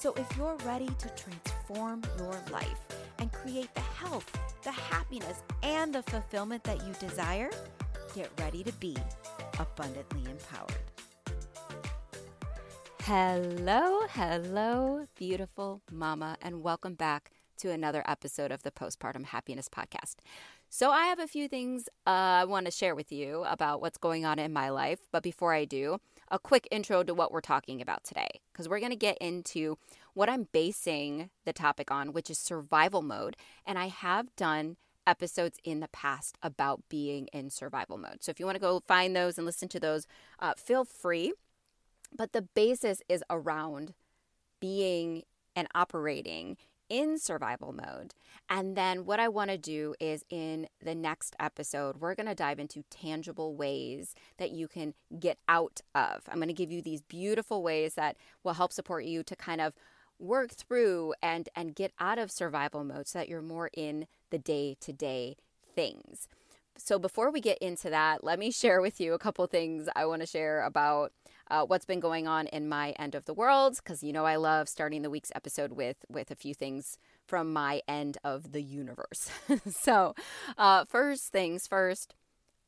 So if you're ready to transform your life and create the health, the happiness, and the fulfillment that you desire, get ready to be abundantly empowered. Hello, hello, beautiful mama, and welcome back to another episode of the Postpartum Happiness Podcast. So, I have a few things uh, I want to share with you about what's going on in my life. But before I do, a quick intro to what we're talking about today, because we're going to get into what I'm basing the topic on, which is survival mode. And I have done episodes in the past about being in survival mode. So, if you want to go find those and listen to those, uh, feel free. But the basis is around being and operating in survival mode. And then what I want to do is in the next episode, we're going to dive into tangible ways that you can get out of. I'm going to give you these beautiful ways that will help support you to kind of work through and and get out of survival mode so that you're more in the day-to-day things. So before we get into that, let me share with you a couple things I want to share about uh, what's been going on in my end of the world because you know I love starting the week's episode with with a few things from my end of the universe. so, uh, first things first,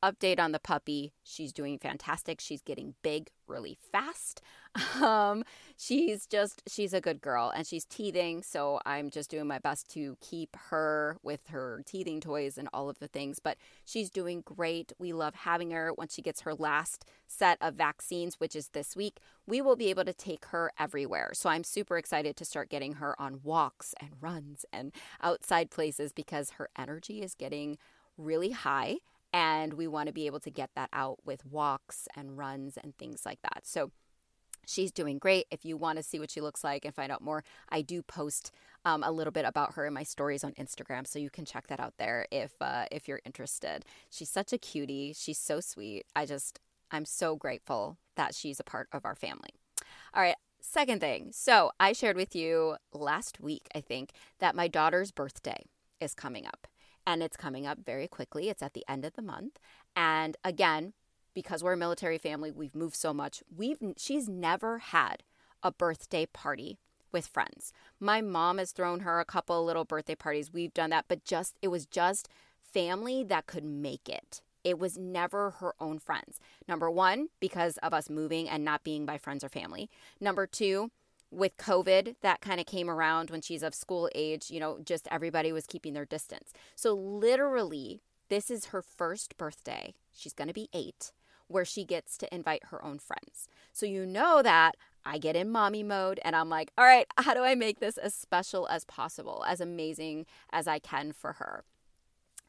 update on the puppy. She's doing fantastic. She's getting big really fast. Um, she's just, she's a good girl and she's teething. So I'm just doing my best to keep her with her teething toys and all of the things. But she's doing great. We love having her. Once she gets her last set of vaccines, which is this week, we will be able to take her everywhere. So I'm super excited to start getting her on walks and runs and outside places because her energy is getting really high and we want to be able to get that out with walks and runs and things like that. So she's doing great. If you want to see what she looks like and find out more, I do post um, a little bit about her in my stories on Instagram, so you can check that out there if uh, if you're interested. She's such a cutie. She's so sweet. I just I'm so grateful that she's a part of our family. All right. Second thing. So I shared with you last week, I think, that my daughter's birthday is coming up and it's coming up very quickly. It's at the end of the month. And again, because we're a military family, we've moved so much. We've she's never had a birthday party with friends. My mom has thrown her a couple little birthday parties. We've done that, but just it was just family that could make it. It was never her own friends. Number 1, because of us moving and not being by friends or family. Number 2, with COVID that kind of came around when she's of school age, you know, just everybody was keeping their distance. So, literally, this is her first birthday. She's going to be eight, where she gets to invite her own friends. So, you know that I get in mommy mode and I'm like, all right, how do I make this as special as possible, as amazing as I can for her?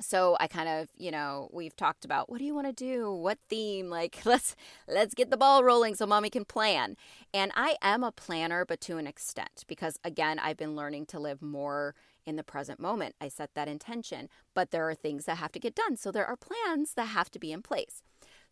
So i kind of you know we've talked about what do you want to do? What theme? Like let's let's get the ball rolling so mommy can plan. And i am a planner but to an extent because again i've been learning to live more in the present moment. I set that intention but there are things that have to get done. So there are plans that have to be in place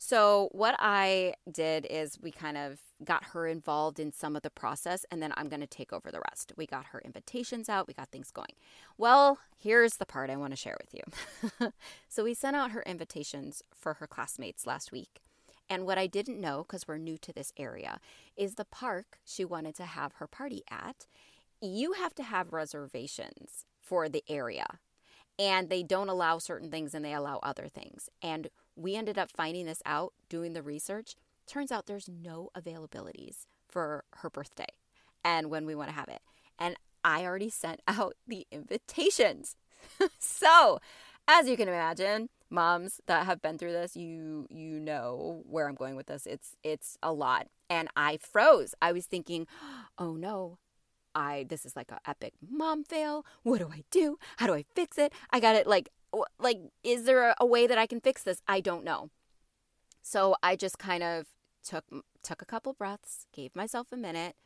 so, what I did is we kind of got her involved in some of the process, and then I'm going to take over the rest. We got her invitations out, we got things going. Well, here's the part I want to share with you. so, we sent out her invitations for her classmates last week. And what I didn't know, because we're new to this area, is the park she wanted to have her party at. You have to have reservations for the area and they don't allow certain things and they allow other things. And we ended up finding this out doing the research. Turns out there's no availabilities for her birthday and when we want to have it. And I already sent out the invitations. so, as you can imagine, moms that have been through this, you you know where I'm going with this. It's it's a lot. And I froze. I was thinking, "Oh no, I this is like an epic mom fail. What do I do? How do I fix it? I got it like like is there a way that I can fix this? I don't know. So I just kind of took took a couple breaths, gave myself a minute.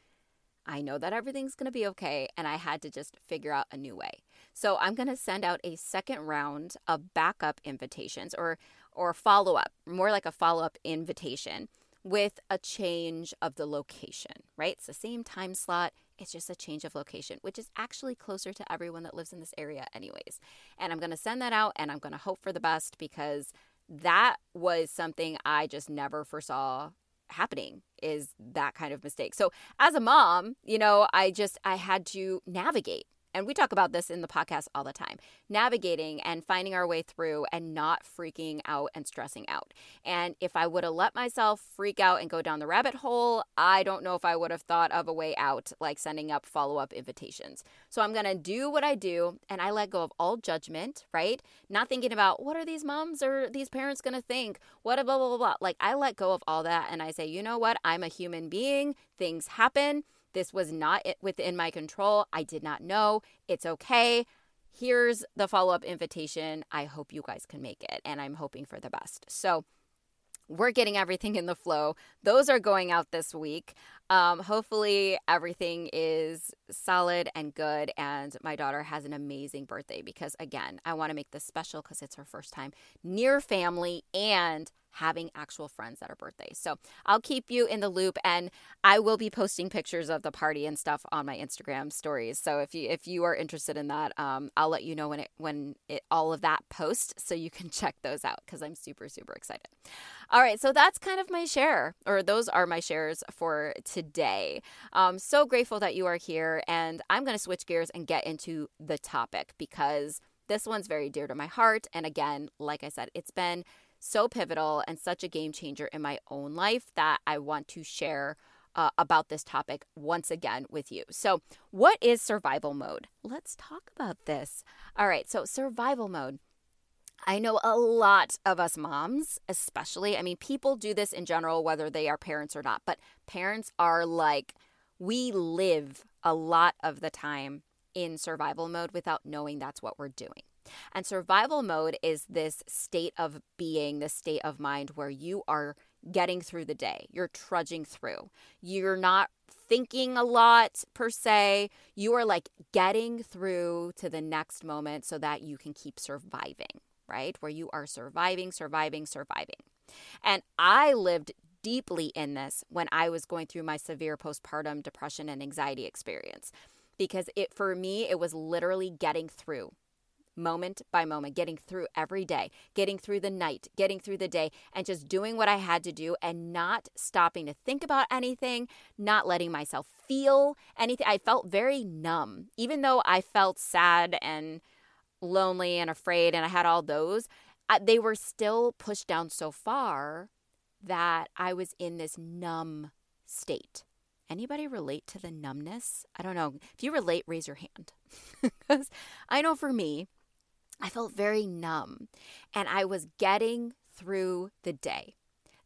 I know that everything's going to be okay. And I had to just figure out a new way. So I'm going to send out a second round of backup invitations or, or follow up, more like a follow up invitation with a change of the location, right? It's the same time slot. It's just a change of location, which is actually closer to everyone that lives in this area, anyways. And I'm going to send that out and I'm going to hope for the best because that was something I just never foresaw happening is that kind of mistake. So as a mom, you know, I just I had to navigate and we talk about this in the podcast all the time navigating and finding our way through and not freaking out and stressing out. And if I would have let myself freak out and go down the rabbit hole, I don't know if I would have thought of a way out, like sending up follow up invitations. So I'm going to do what I do and I let go of all judgment, right? Not thinking about what are these moms or these parents going to think? What a blah, blah, blah, blah. Like I let go of all that and I say, you know what? I'm a human being. Things happen. This was not within my control. I did not know. It's okay. Here's the follow up invitation. I hope you guys can make it, and I'm hoping for the best. So, we're getting everything in the flow. Those are going out this week. Um, hopefully, everything is solid and good. And my daughter has an amazing birthday because, again, I want to make this special because it's her first time near family and having actual friends at her birthday. So I'll keep you in the loop and I will be posting pictures of the party and stuff on my Instagram stories. So if you if you are interested in that, um, I'll let you know when it when it all of that posts so you can check those out because I'm super super excited. All right, so that's kind of my share, or those are my shares for today. Um, so grateful that you are here, and I'm going to switch gears and get into the topic because this one's very dear to my heart. And again, like I said, it's been so pivotal and such a game changer in my own life that I want to share uh, about this topic once again with you. So, what is survival mode? Let's talk about this. All right, so survival mode. I know a lot of us moms, especially, I mean, people do this in general, whether they are parents or not, but parents are like, we live a lot of the time in survival mode without knowing that's what we're doing. And survival mode is this state of being, this state of mind where you are getting through the day. You're trudging through. You're not thinking a lot per se. You are like getting through to the next moment so that you can keep surviving, right? Where you are surviving, surviving, surviving. And I lived deeply in this when I was going through my severe postpartum depression and anxiety experience because it for me it was literally getting through moment by moment, getting through every day, getting through the night, getting through the day, and just doing what I had to do and not stopping to think about anything, not letting myself feel anything. I felt very numb, even though I felt sad and lonely and afraid, and I had all those. They were still pushed down so far that I was in this numb state. Anybody relate to the numbness? I don't know. If you relate, raise your hand. Because I know for me, I felt very numb and I was getting through the day.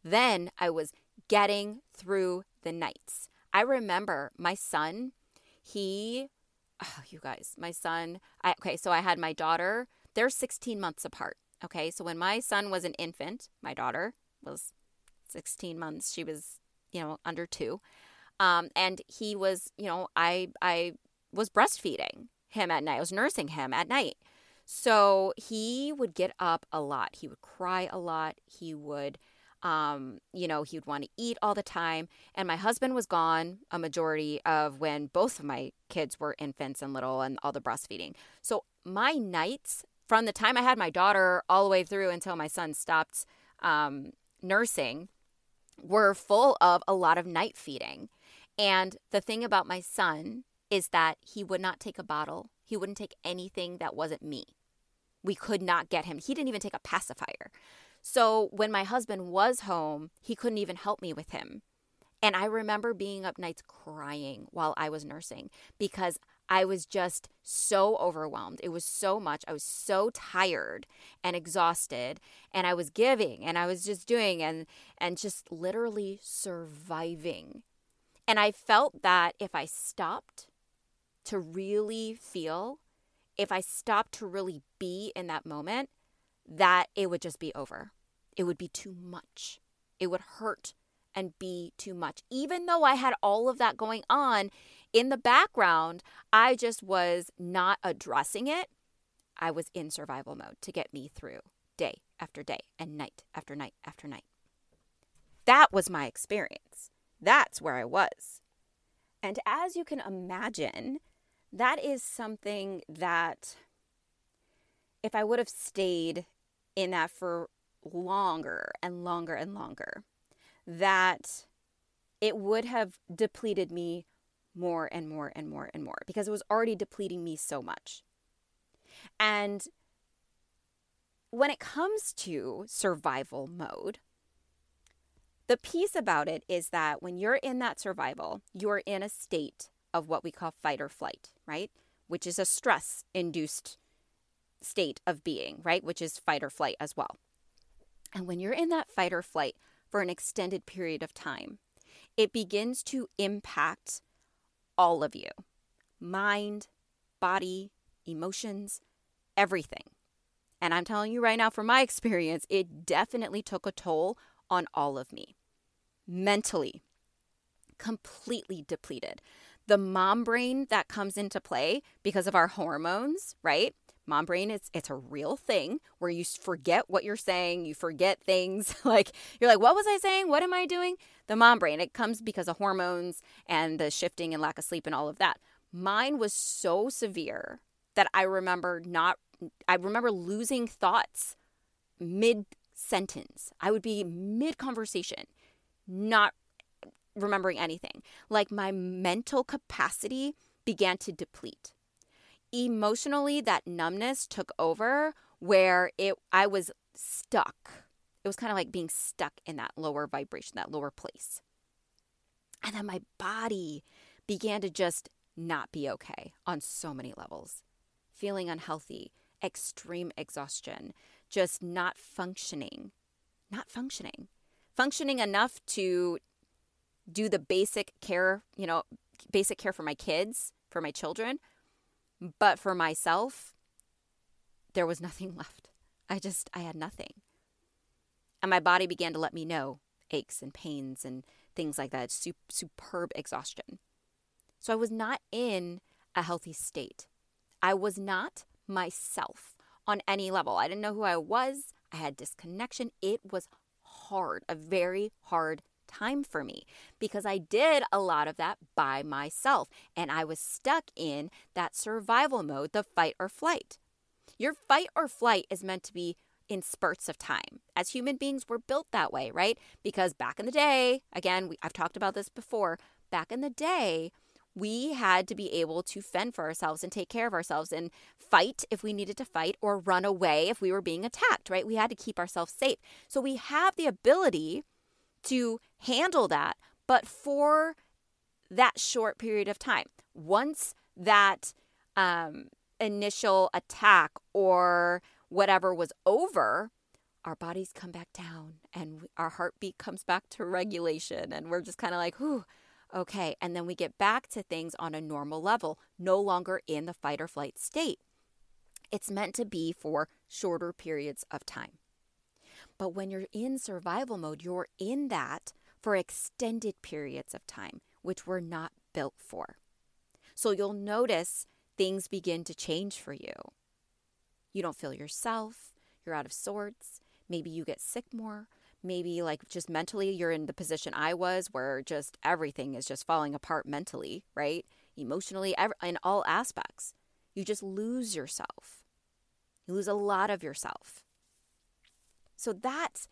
Then I was getting through the nights. I remember my son, he, oh, you guys, my son, I, okay, so I had my daughter, they're 16 months apart. Okay, so when my son was an infant, my daughter was 16 months, she was, you know, under two. Um, and he was, you know, I, I was breastfeeding him at night, I was nursing him at night. So he would get up a lot. He would cry a lot. He would, um, you know, he would want to eat all the time. And my husband was gone a majority of when both of my kids were infants and little and all the breastfeeding. So my nights from the time I had my daughter all the way through until my son stopped um, nursing were full of a lot of night feeding. And the thing about my son is that he would not take a bottle. He wouldn't take anything that wasn't me we could not get him. He didn't even take a pacifier. So when my husband was home, he couldn't even help me with him. And I remember being up nights crying while I was nursing because I was just so overwhelmed. It was so much. I was so tired and exhausted and I was giving and I was just doing and and just literally surviving. And I felt that if I stopped to really feel if I stopped to really be in that moment, that it would just be over. It would be too much. It would hurt and be too much. Even though I had all of that going on In the background, I just was not addressing it. I was in survival mode to get me through day after day and night after night after night. That was my experience. That's where I was. And as you can imagine, that is something that if I would have stayed in that for longer and longer and longer, that it would have depleted me more and more and more and more because it was already depleting me so much. And when it comes to survival mode, the piece about it is that when you're in that survival, you're in a state of what we call fight or flight, right? Which is a stress induced state of being, right? Which is fight or flight as well. And when you're in that fight or flight for an extended period of time, it begins to impact all of you mind, body, emotions, everything. And I'm telling you right now, from my experience, it definitely took a toll on all of me. Mentally, completely depleted. The mom brain that comes into play because of our hormones, right? Mom brain it's it's a real thing where you forget what you're saying, you forget things like you're like what was I saying? What am I doing? The mom brain it comes because of hormones and the shifting and lack of sleep and all of that. Mine was so severe that I remember not I remember losing thoughts mid sentence. I would be mid conversation, not remembering anything. Like my mental capacity began to deplete. Emotionally, that numbness took over where it I was stuck. It was kind of like being stuck in that lower vibration, that lower place. And then my body began to just not be okay on so many levels. Feeling unhealthy, extreme exhaustion, just not functioning, not functioning, functioning enough to do the basic care, you know, basic care for my kids, for my children. But for myself, there was nothing left. I just, I had nothing. And my body began to let me know aches and pains and things like that. superb exhaustion. So I was not in a healthy state. I was not myself on any level. I didn't know who I was. I had disconnection. It was hard, a very hard time for me because I did a lot of that by myself and I was stuck in that survival mode, the fight or flight. Your fight or flight is meant to be in spurts of time. As human beings, we're built that way, right? Because back in the day, again, we, I've talked about this before, back in the day, we had to be able to fend for ourselves and take care of ourselves and fight if we needed to fight or run away if we were being attacked, right? We had to keep ourselves safe. So we have the ability to handle that, but for that short period of time. Once that um, initial attack or whatever was over, our bodies come back down and our heartbeat comes back to regulation. And we're just kind of like, whew, okay. And then we get back to things on a normal level, no longer in the fight or flight state. It's meant to be for shorter periods of time. But when you're in survival mode, you're in that for extended periods of time, which we're not built for. So you'll notice things begin to change for you. You don't feel yourself, you're out of sorts, maybe you get sick more. Maybe, like, just mentally, you're in the position I was where just everything is just falling apart mentally, right? Emotionally, in all aspects. You just lose yourself. You lose a lot of yourself. So that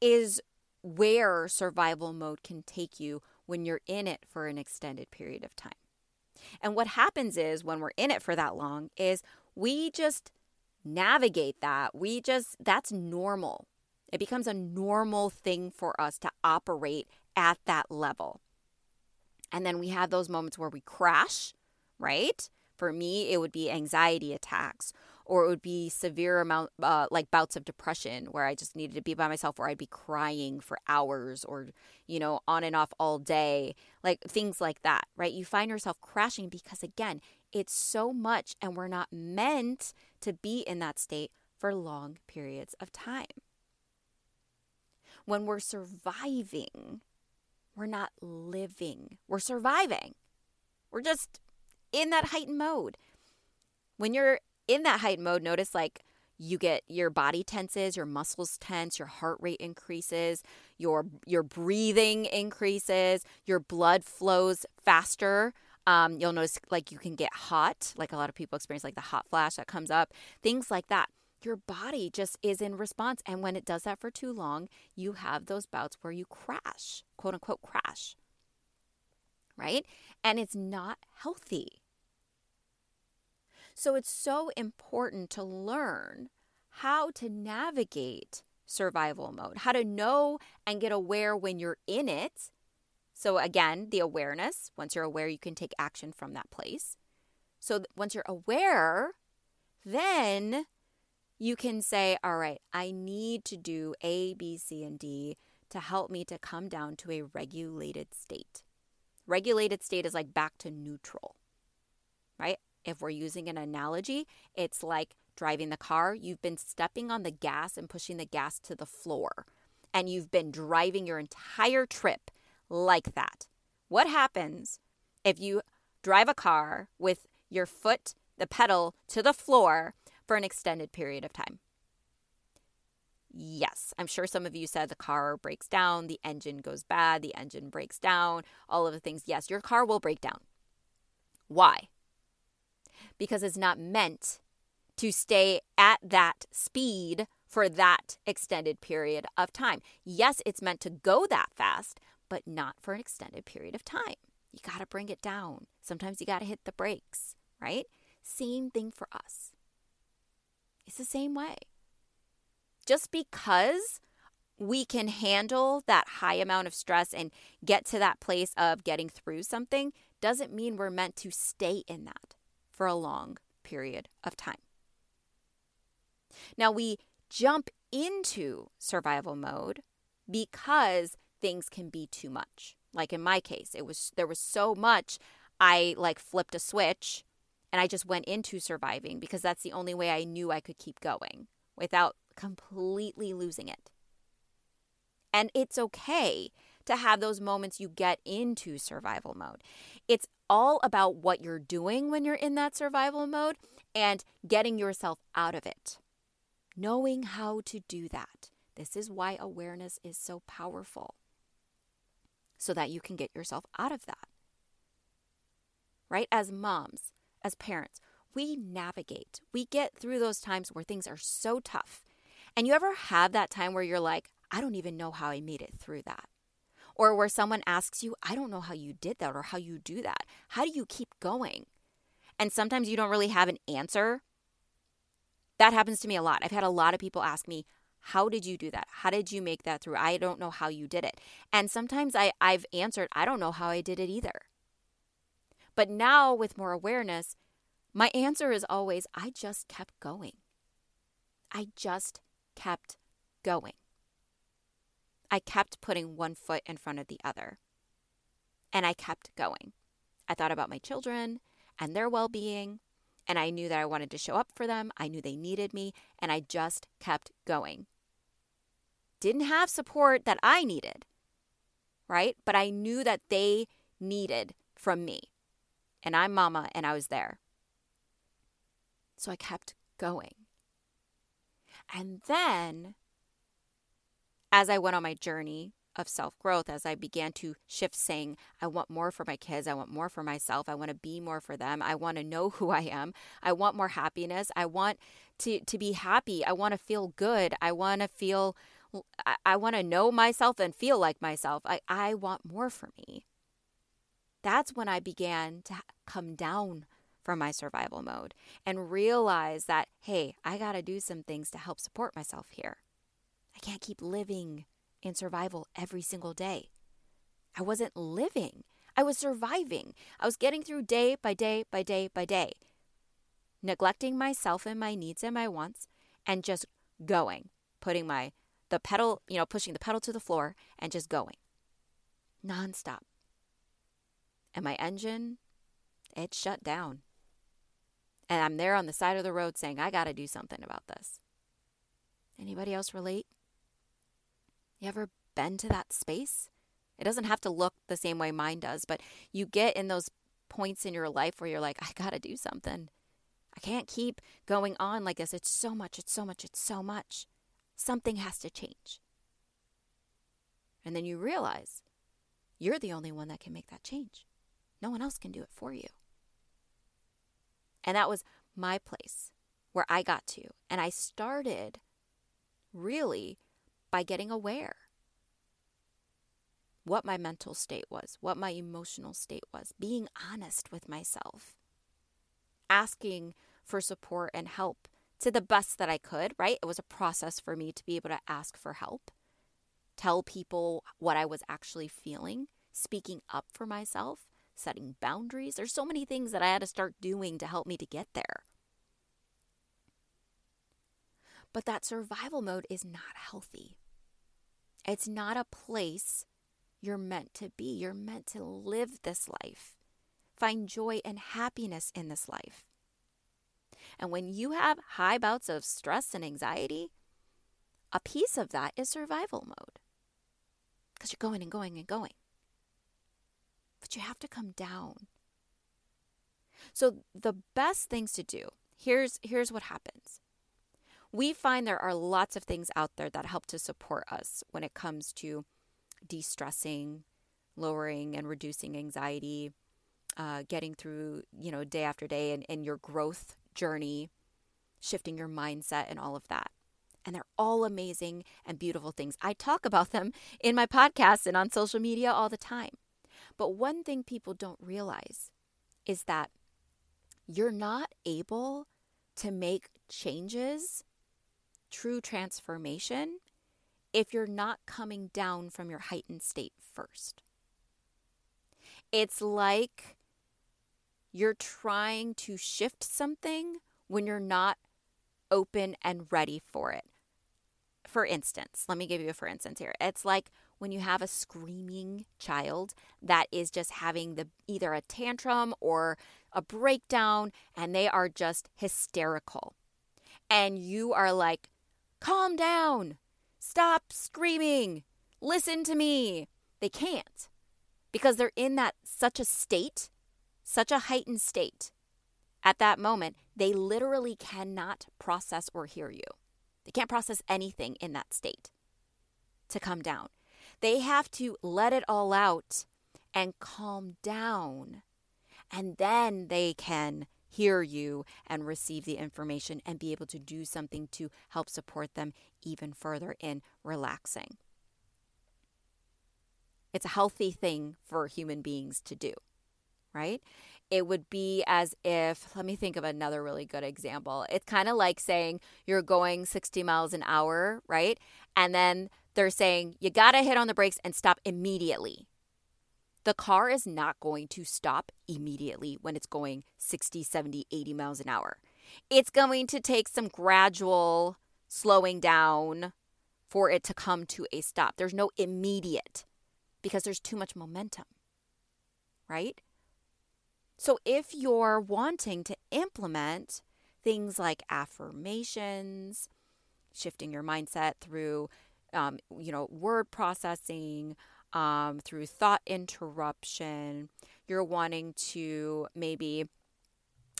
is where survival mode can take you when you're in it for an extended period of time. And what happens is when we're in it for that long is we just navigate that. We just that's normal. It becomes a normal thing for us to operate at that level. And then we have those moments where we crash, right? For me, it would be anxiety attacks or it would be severe amount uh, like bouts of depression where I just needed to be by myself or I'd be crying for hours or you know on and off all day like things like that right? You find yourself crashing because again it's so much and we're not meant to be in that state for long periods of time. When we're surviving we're not living. We're surviving. We're just in that heightened mode. When you're in that heightened mode, notice like you get your body tenses, your muscles tense, your heart rate increases, your your breathing increases, your blood flows faster. Um, you'll notice like you can get hot, like a lot of people experience like the hot flash that comes up, things like that. Your body just is in response. And when it does that for too long, you have those bouts where you crash, quote unquote, crash. Right? And it's not healthy. So it's so important to learn how to navigate survival mode, how to know and get aware when you're in it. So, again, the awareness. Once you're aware, you can take action from that place. So, once you're aware, then you can say, All right, I need to do A, B, C, and D to help me to come down to a regulated state. Regulated state is like back to neutral, right? If we're using an analogy, it's like driving the car. You've been stepping on the gas and pushing the gas to the floor, and you've been driving your entire trip like that. What happens if you drive a car with your foot, the pedal, to the floor for an extended period of time? Yes, I'm sure some of you said the car breaks down, the engine goes bad, the engine breaks down, all of the things. Yes, your car will break down. Why? Because it's not meant to stay at that speed for that extended period of time. Yes, it's meant to go that fast, but not for an extended period of time. You got to bring it down. Sometimes you got to hit the brakes, right? Same thing for us. It's the same way. Just because we can handle that high amount of stress and get to that place of getting through something doesn't mean we're meant to stay in that for a long period of time. Now, we jump into survival mode because things can be too much. Like in my case, it was there was so much I like flipped a switch and I just went into surviving because that's the only way I knew I could keep going without completely losing it. And it's okay to have those moments you get into survival mode. It's all about what you're doing when you're in that survival mode and getting yourself out of it. Knowing how to do that. This is why awareness is so powerful, so that you can get yourself out of that. Right? As moms, as parents, we navigate. We get through those times where things are so tough. And you ever have that time where you're like, I don't even know how I made it through that? Or where someone asks you, I don't know how you did that or how you do that. How do you keep going? And sometimes you don't really have an answer. That happens to me a lot. I've had a lot of people ask me, how did you do that? How did you make that through? I don't know how you did it. And sometimes I, I've answered, I don't know how I did it either. But now with more awareness, my answer is always, I just kept going. I just kept going. I kept putting one foot in front of the other. And I kept going. I thought about my children and their well being, and I knew that I wanted to show up for them. I knew they needed me, and I just kept going. Didn't have support that I needed, right? But I knew that they needed from me. And I'm mama, and I was there. So I kept going. And then as I went on my journey of self growth, as I began to shift, saying, I want more for my kids, I want more for myself, I want to be more for them, I want to know who I am, I want more happiness, I want to, to be happy, I want to feel good, I want to feel, I, I want to know myself and feel like myself, I, I want more for me. That's when I began to come down from my survival mode and realize that, hey, I got to do some things to help support myself here. I can't keep living in survival every single day. I wasn't living, I was surviving. I was getting through day by day by day by day, neglecting myself and my needs and my wants, and just going, putting my the pedal, you know, pushing the pedal to the floor and just going nonstop. And my engine, it shut down. And I'm there on the side of the road saying, I got to do something about this. Anybody else relate? You ever been to that space? It doesn't have to look the same way mine does, but you get in those points in your life where you're like, I got to do something. I can't keep going on like this. It's so much, it's so much, it's so much. Something has to change. And then you realize you're the only one that can make that change. No one else can do it for you. And that was my place where I got to. And I started really by getting aware what my mental state was, what my emotional state was, being honest with myself, asking for support and help to the best that I could, right? It was a process for me to be able to ask for help, tell people what I was actually feeling, speaking up for myself, setting boundaries. There's so many things that I had to start doing to help me to get there. But that survival mode is not healthy. It's not a place you're meant to be. You're meant to live this life, find joy and happiness in this life. And when you have high bouts of stress and anxiety, a piece of that is survival mode because you're going and going and going. But you have to come down. So the best things to do, here's here's what happens. We find there are lots of things out there that help to support us when it comes to de stressing, lowering and reducing anxiety, uh, getting through, you know, day after day and, and your growth journey, shifting your mindset and all of that. And they're all amazing and beautiful things. I talk about them in my podcast and on social media all the time. But one thing people don't realize is that you're not able to make changes, true transformation, if you're not coming down from your heightened state first. It's like you're trying to shift something when you're not open and ready for it. For instance, let me give you a for instance here. It's like when you have a screaming child that is just having the either a tantrum or a breakdown and they are just hysterical. And you are like, "Calm down. Stop screaming. Listen to me." They can't because they're in that such a state such a heightened state at that moment, they literally cannot process or hear you. They can't process anything in that state to come down. They have to let it all out and calm down. And then they can hear you and receive the information and be able to do something to help support them even further in relaxing. It's a healthy thing for human beings to do right? It would be as if, let me think of another really good example. It's kind of like saying you're going 60 miles an hour, right? And then they're saying you got to hit on the brakes and stop immediately. The car is not going to stop immediately when it's going 60, 70, 80 miles an hour. It's going to take some gradual slowing down for it to come to a stop. There's no immediate because there's too much momentum, right? So if you're wanting to implement things like affirmations, shifting your mindset through, um, you know, word processing, um, through thought interruption, you're wanting to maybe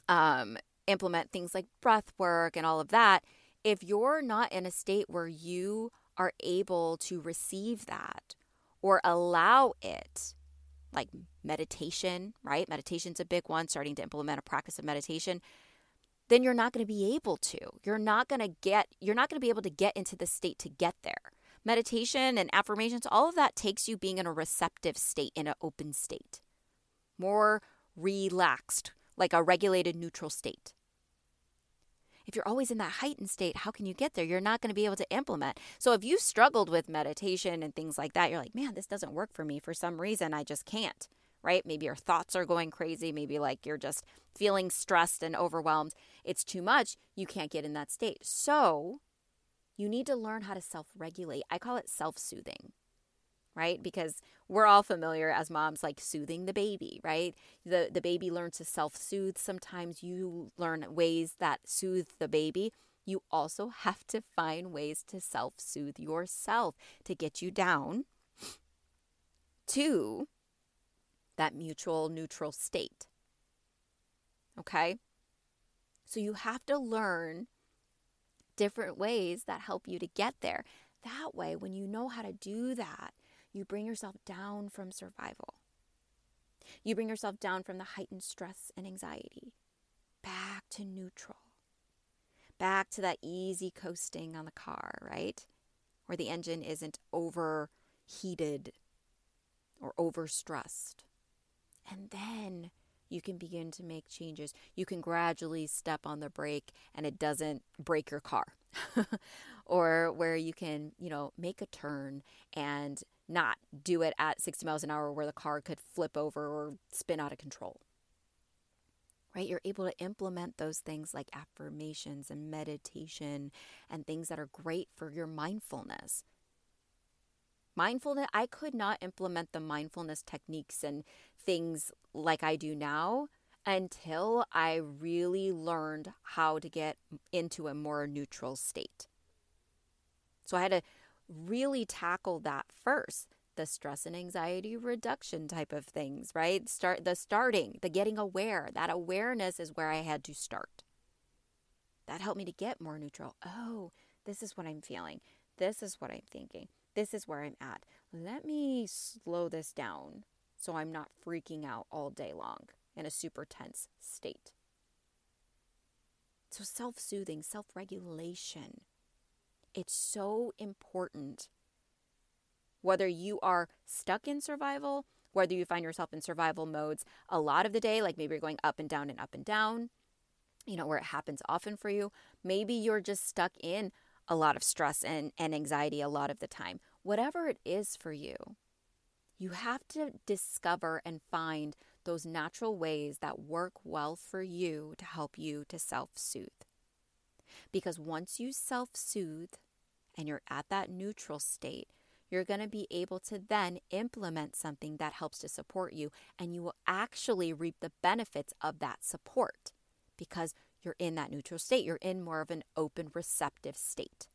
um, implement things like breath work and all of that. If you're not in a state where you are able to receive that or allow it, like meditation, right? Meditation's a big one, starting to implement a practice of meditation, then you're not going to be able to. You're not going to get you're not going to be able to get into the state to get there. Meditation and affirmations, all of that takes you being in a receptive state, in an open state. More relaxed, like a regulated neutral state if you're always in that heightened state, how can you get there? You're not going to be able to implement. So if you struggled with meditation and things like that, you're like, man, this doesn't work for me for some reason. I just can't, right? Maybe your thoughts are going crazy. Maybe like you're just feeling stressed and overwhelmed. It's too much. You can't get in that state. So you need to learn how to self regulate. I call it self soothing right? Because we're all familiar as moms like soothing the baby, right? The the baby learns to self-soothe. Sometimes you learn ways that soothe the baby. You also have to find ways to self-soothe yourself to get you down to that mutual neutral state, Okay? So you have to learn different ways that help you to get there. That way, when you know how to do that, you bring yourself down from survival. You bring yourself down from the heightened stress and anxiety back to neutral, back to that easy coasting on the car, right? Where the engine isn't overheated or overstressed. And then you can begin to make changes. You can gradually step on the brake and it doesn't break your car. or where you can, you know, make a turn and not do it at 60 miles an hour where the car could flip over or spin out of control. Right? You're able to implement those things like affirmations and meditation and things that are great for your mindfulness. Mindfulness, I could not implement the mindfulness techniques and things like I do now until I really learned how to get into a more neutral state. So I had to really tackle that first the stress and anxiety reduction type of things, right? Start the starting, the getting aware. That awareness is where I had to start. That helped me to get more neutral. Oh, this is what I'm feeling. This is what I'm thinking. This is where I'm at. Let me slow this down so I'm not freaking out all day long in a super tense state. So, self soothing, self regulation, it's so important. Whether you are stuck in survival, whether you find yourself in survival modes a lot of the day, like maybe you're going up and down and up and down, you know, where it happens often for you. Maybe you're just stuck in a lot of stress and, and anxiety a lot of the time. Whatever it is for you, you have to discover and find those natural ways that work well for you to help you to self soothe. Because once you self soothe and you're at that neutral state, you're going to be able to then implement something that helps to support you, and you will actually reap the benefits of that support because you're in that neutral state. You're in more of an open, receptive state.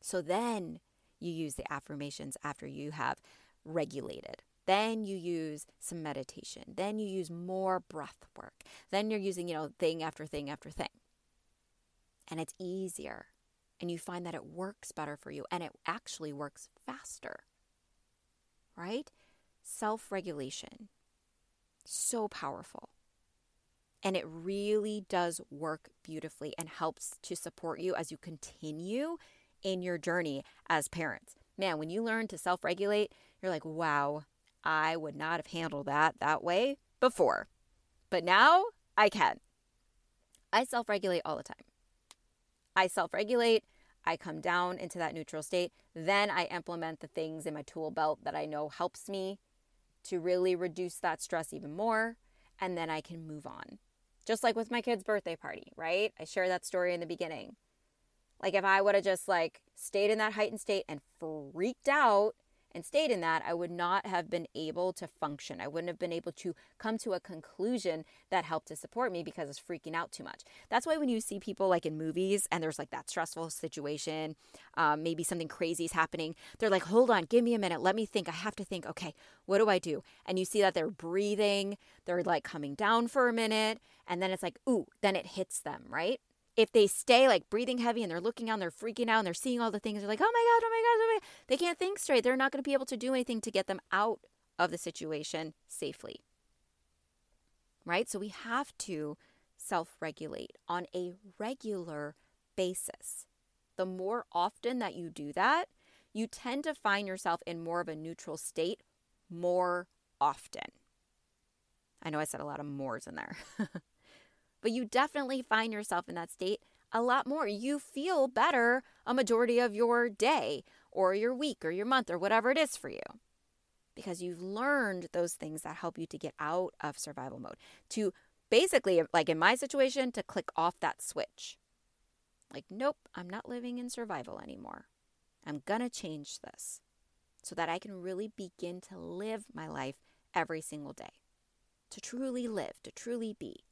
So then you use the affirmations after you have regulated. Then you use some meditation. Then you use more breath work. Then you're using, you know, thing after thing after thing. And it's easier. And you find that it works better for you and it actually works faster. Right? Self regulation. So powerful. And it really does work beautifully and helps to support you as you continue in your journey as parents. Man, when you learn to self regulate, you're like, wow, I would not have handled that that way before. But now I can. I self regulate all the time. I self regulate. I come down into that neutral state. Then I implement the things in my tool belt that I know helps me to really reduce that stress even more. And then I can move on. Just like with my kid's birthday party, right? I shared that story in the beginning. Like if I would have just like stayed in that heightened state and freaked out and stayed in that, I would not have been able to function. I wouldn't have been able to come to a conclusion that helped to support me because I was freaking out too much. That's why when you see people like in movies and there's like that stressful situation, um, maybe something crazy is happening, they're like, hold on, give me a minute, let me think. I have to think, okay, what do I do? And you see that they're breathing, they're like coming down for a minute, and then it's like, ooh, then it hits them, right? If they stay like breathing heavy and they're looking out and they're freaking out and they're seeing all the things, they're like, oh my God, oh my God, oh my God. They can't think straight. They're not going to be able to do anything to get them out of the situation safely. Right? So we have to self regulate on a regular basis. The more often that you do that, you tend to find yourself in more of a neutral state more often. I know I said a lot of mores in there. but you definitely find yourself in that state a lot more. You feel better a majority of your day or your week or your month or whatever it is for you because you've learned those things that help you to get out of survival mode. To basically, like in my situation, to click off that switch. Like, nope, I'm not living in survival anymore. I'm gonna change this so that I can really begin to live my life every single day. To truly live, to truly be.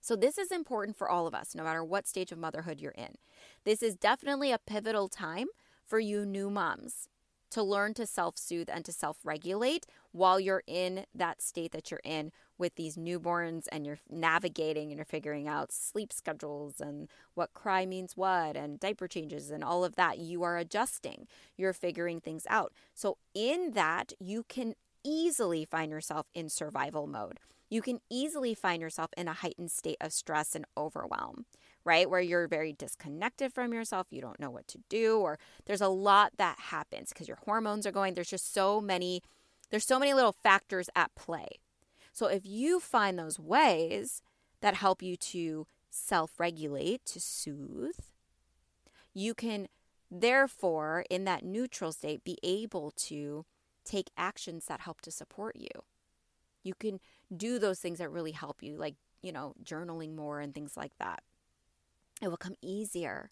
So, this is important for all of us, no matter what stage of motherhood you're in. This is definitely a pivotal time for you new moms to learn to self soothe and to self regulate while you're in that state that you're in with these newborns and you're navigating and you're figuring out sleep schedules and what cry means what and diaper changes and all of that, you are adjusting. You're figuring things out. So, in that, you can easily find yourself in survival mode. You can easily find yourself in a heightened state of stress and overwhelm, right? Where you're very disconnected from yourself, you don't know what to do, or there's a lot that happens because your hormones are going. There's just so many, there's so many little factors at play. So if you find those ways that help you to self regulate, to soothe, you can therefore, in that neutral state, be able to take actions that help to support you. You can do those things that really help you, like, you know, journaling more and things like that. It will come easier.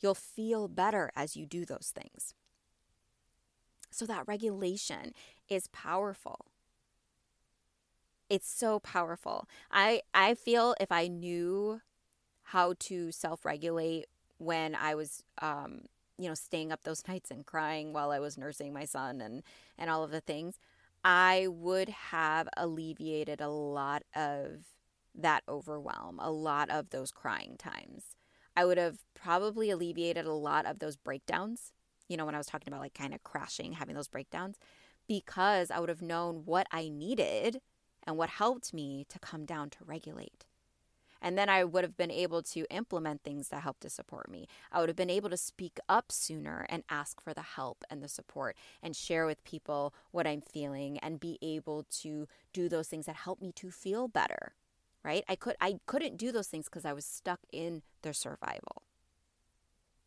You'll feel better as you do those things. So, that regulation is powerful. It's so powerful. I, I feel if I knew how to self regulate when I was um, you know, staying up those nights and crying while I was nursing my son and and all of the things, I would have alleviated a lot of that overwhelm, a lot of those crying times. I would have probably alleviated a lot of those breakdowns, you know, when I was talking about like kind of crashing, having those breakdowns, because I would have known what I needed and what helped me to come down to regulate. And then I would have been able to implement things that help to support me. I would have been able to speak up sooner and ask for the help and the support and share with people what I'm feeling and be able to do those things that help me to feel better. Right? I could I couldn't do those things because I was stuck in the survival.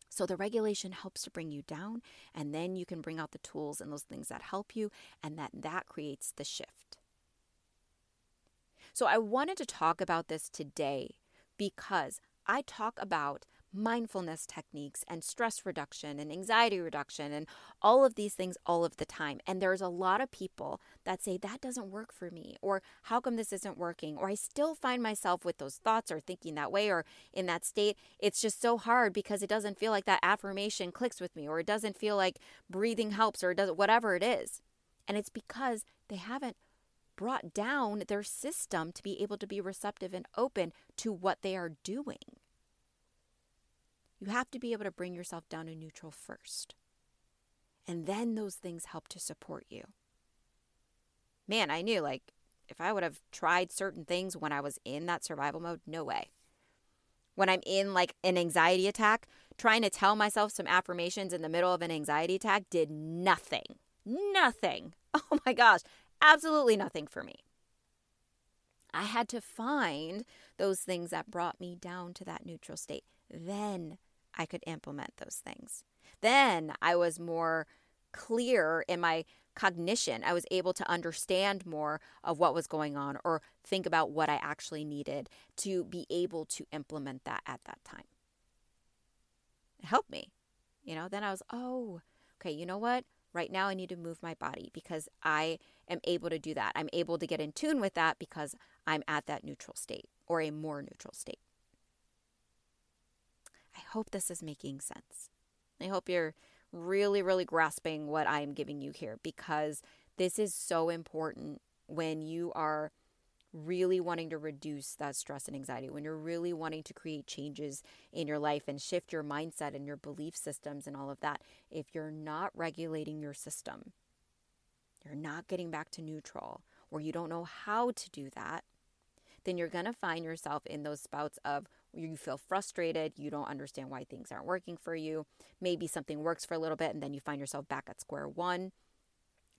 So the regulation helps to bring you down and then you can bring out the tools and those things that help you and that that creates the shift. So I wanted to talk about this today because I talk about mindfulness techniques and stress reduction and anxiety reduction and all of these things all of the time. And there's a lot of people that say that doesn't work for me, or how come this isn't working, or I still find myself with those thoughts or thinking that way or in that state. It's just so hard because it doesn't feel like that affirmation clicks with me, or it doesn't feel like breathing helps, or it doesn't, whatever it is. And it's because they haven't brought down their system to be able to be receptive and open to what they are doing. You have to be able to bring yourself down to neutral first. And then those things help to support you. Man, I knew like if I would have tried certain things when I was in that survival mode, no way. When I'm in like an anxiety attack, trying to tell myself some affirmations in the middle of an anxiety attack did nothing. Nothing. Oh my gosh absolutely nothing for me. I had to find those things that brought me down to that neutral state. Then I could implement those things. Then I was more clear in my cognition. I was able to understand more of what was going on or think about what I actually needed to be able to implement that at that time. It helped me. You know, then I was, oh, okay, you know what? Right now, I need to move my body because I am able to do that. I'm able to get in tune with that because I'm at that neutral state or a more neutral state. I hope this is making sense. I hope you're really, really grasping what I'm giving you here because this is so important when you are really wanting to reduce that stress and anxiety, when you're really wanting to create changes in your life and shift your mindset and your belief systems and all of that, if you're not regulating your system, you're not getting back to neutral, or you don't know how to do that, then you're going to find yourself in those spouts of where you feel frustrated, you don't understand why things aren't working for you. Maybe something works for a little bit and then you find yourself back at square one.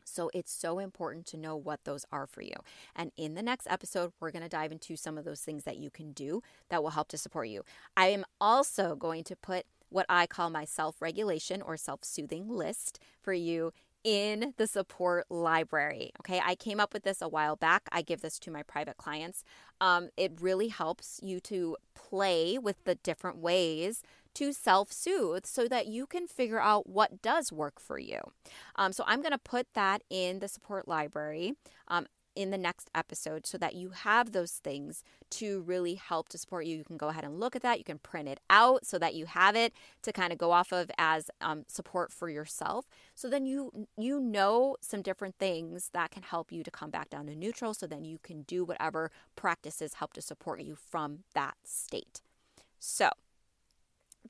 So it's so important to know what those are for you. And in the next episode, we're going to dive into some of those things that you can do that will help to support you. I am also going to put what I call my self regulation or self soothing list for you in the support library. Okay, I came up with this a while back. I give this to my private clients. Um, it really helps you to play with the different ways to self soothe so that you can figure out what does work for you. Um, so I'm going to put that in the support library. Um, in the next episode so that you have those things to really help to support you. You can go ahead and look at that. You can print it out so that you have it to kind of go off of as um, support for yourself. So then you you know some different things that can help you to come back down to neutral. So then you can do whatever practices help to support you from that state. So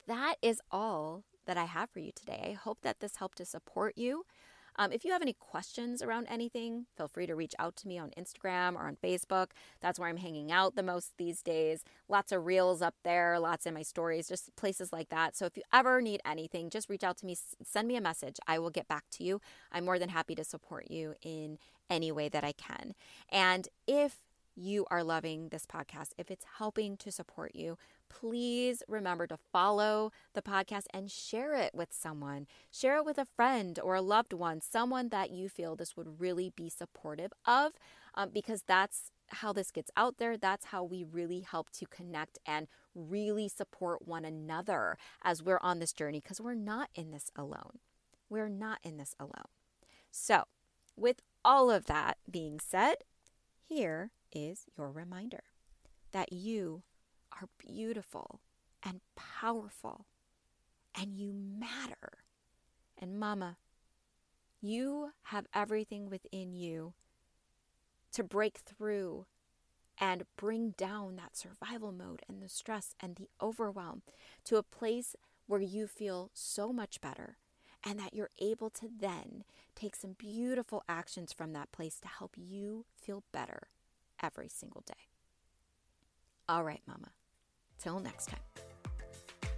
that is all that I have for you today. I hope that this helped to support you. Um, if you have any questions around anything, feel free to reach out to me on Instagram or on Facebook. That's where I'm hanging out the most these days. Lots of reels up there, lots in my stories, just places like that. So if you ever need anything, just reach out to me, send me a message. I will get back to you. I'm more than happy to support you in any way that I can. And if you are loving this podcast, if it's helping to support you, please remember to follow the podcast and share it with someone. Share it with a friend or a loved one, someone that you feel this would really be supportive of, um, because that's how this gets out there. That's how we really help to connect and really support one another as we're on this journey, because we're not in this alone. We're not in this alone. So, with all of that being said, here is your reminder that you are beautiful and powerful and you matter. And, Mama, you have everything within you to break through and bring down that survival mode and the stress and the overwhelm to a place where you feel so much better and that you're able to then take some beautiful actions from that place to help you feel better every single day. All right, Mama. Till next time.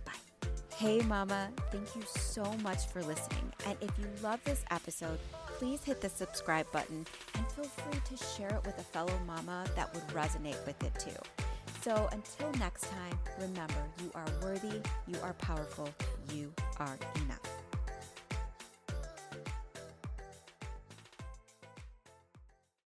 Bye. Hey, Mama. Thank you so much for listening. And if you love this episode, please hit the subscribe button and feel free to share it with a fellow mama that would resonate with it too. So until next time, remember you are worthy, you are powerful, you are enough.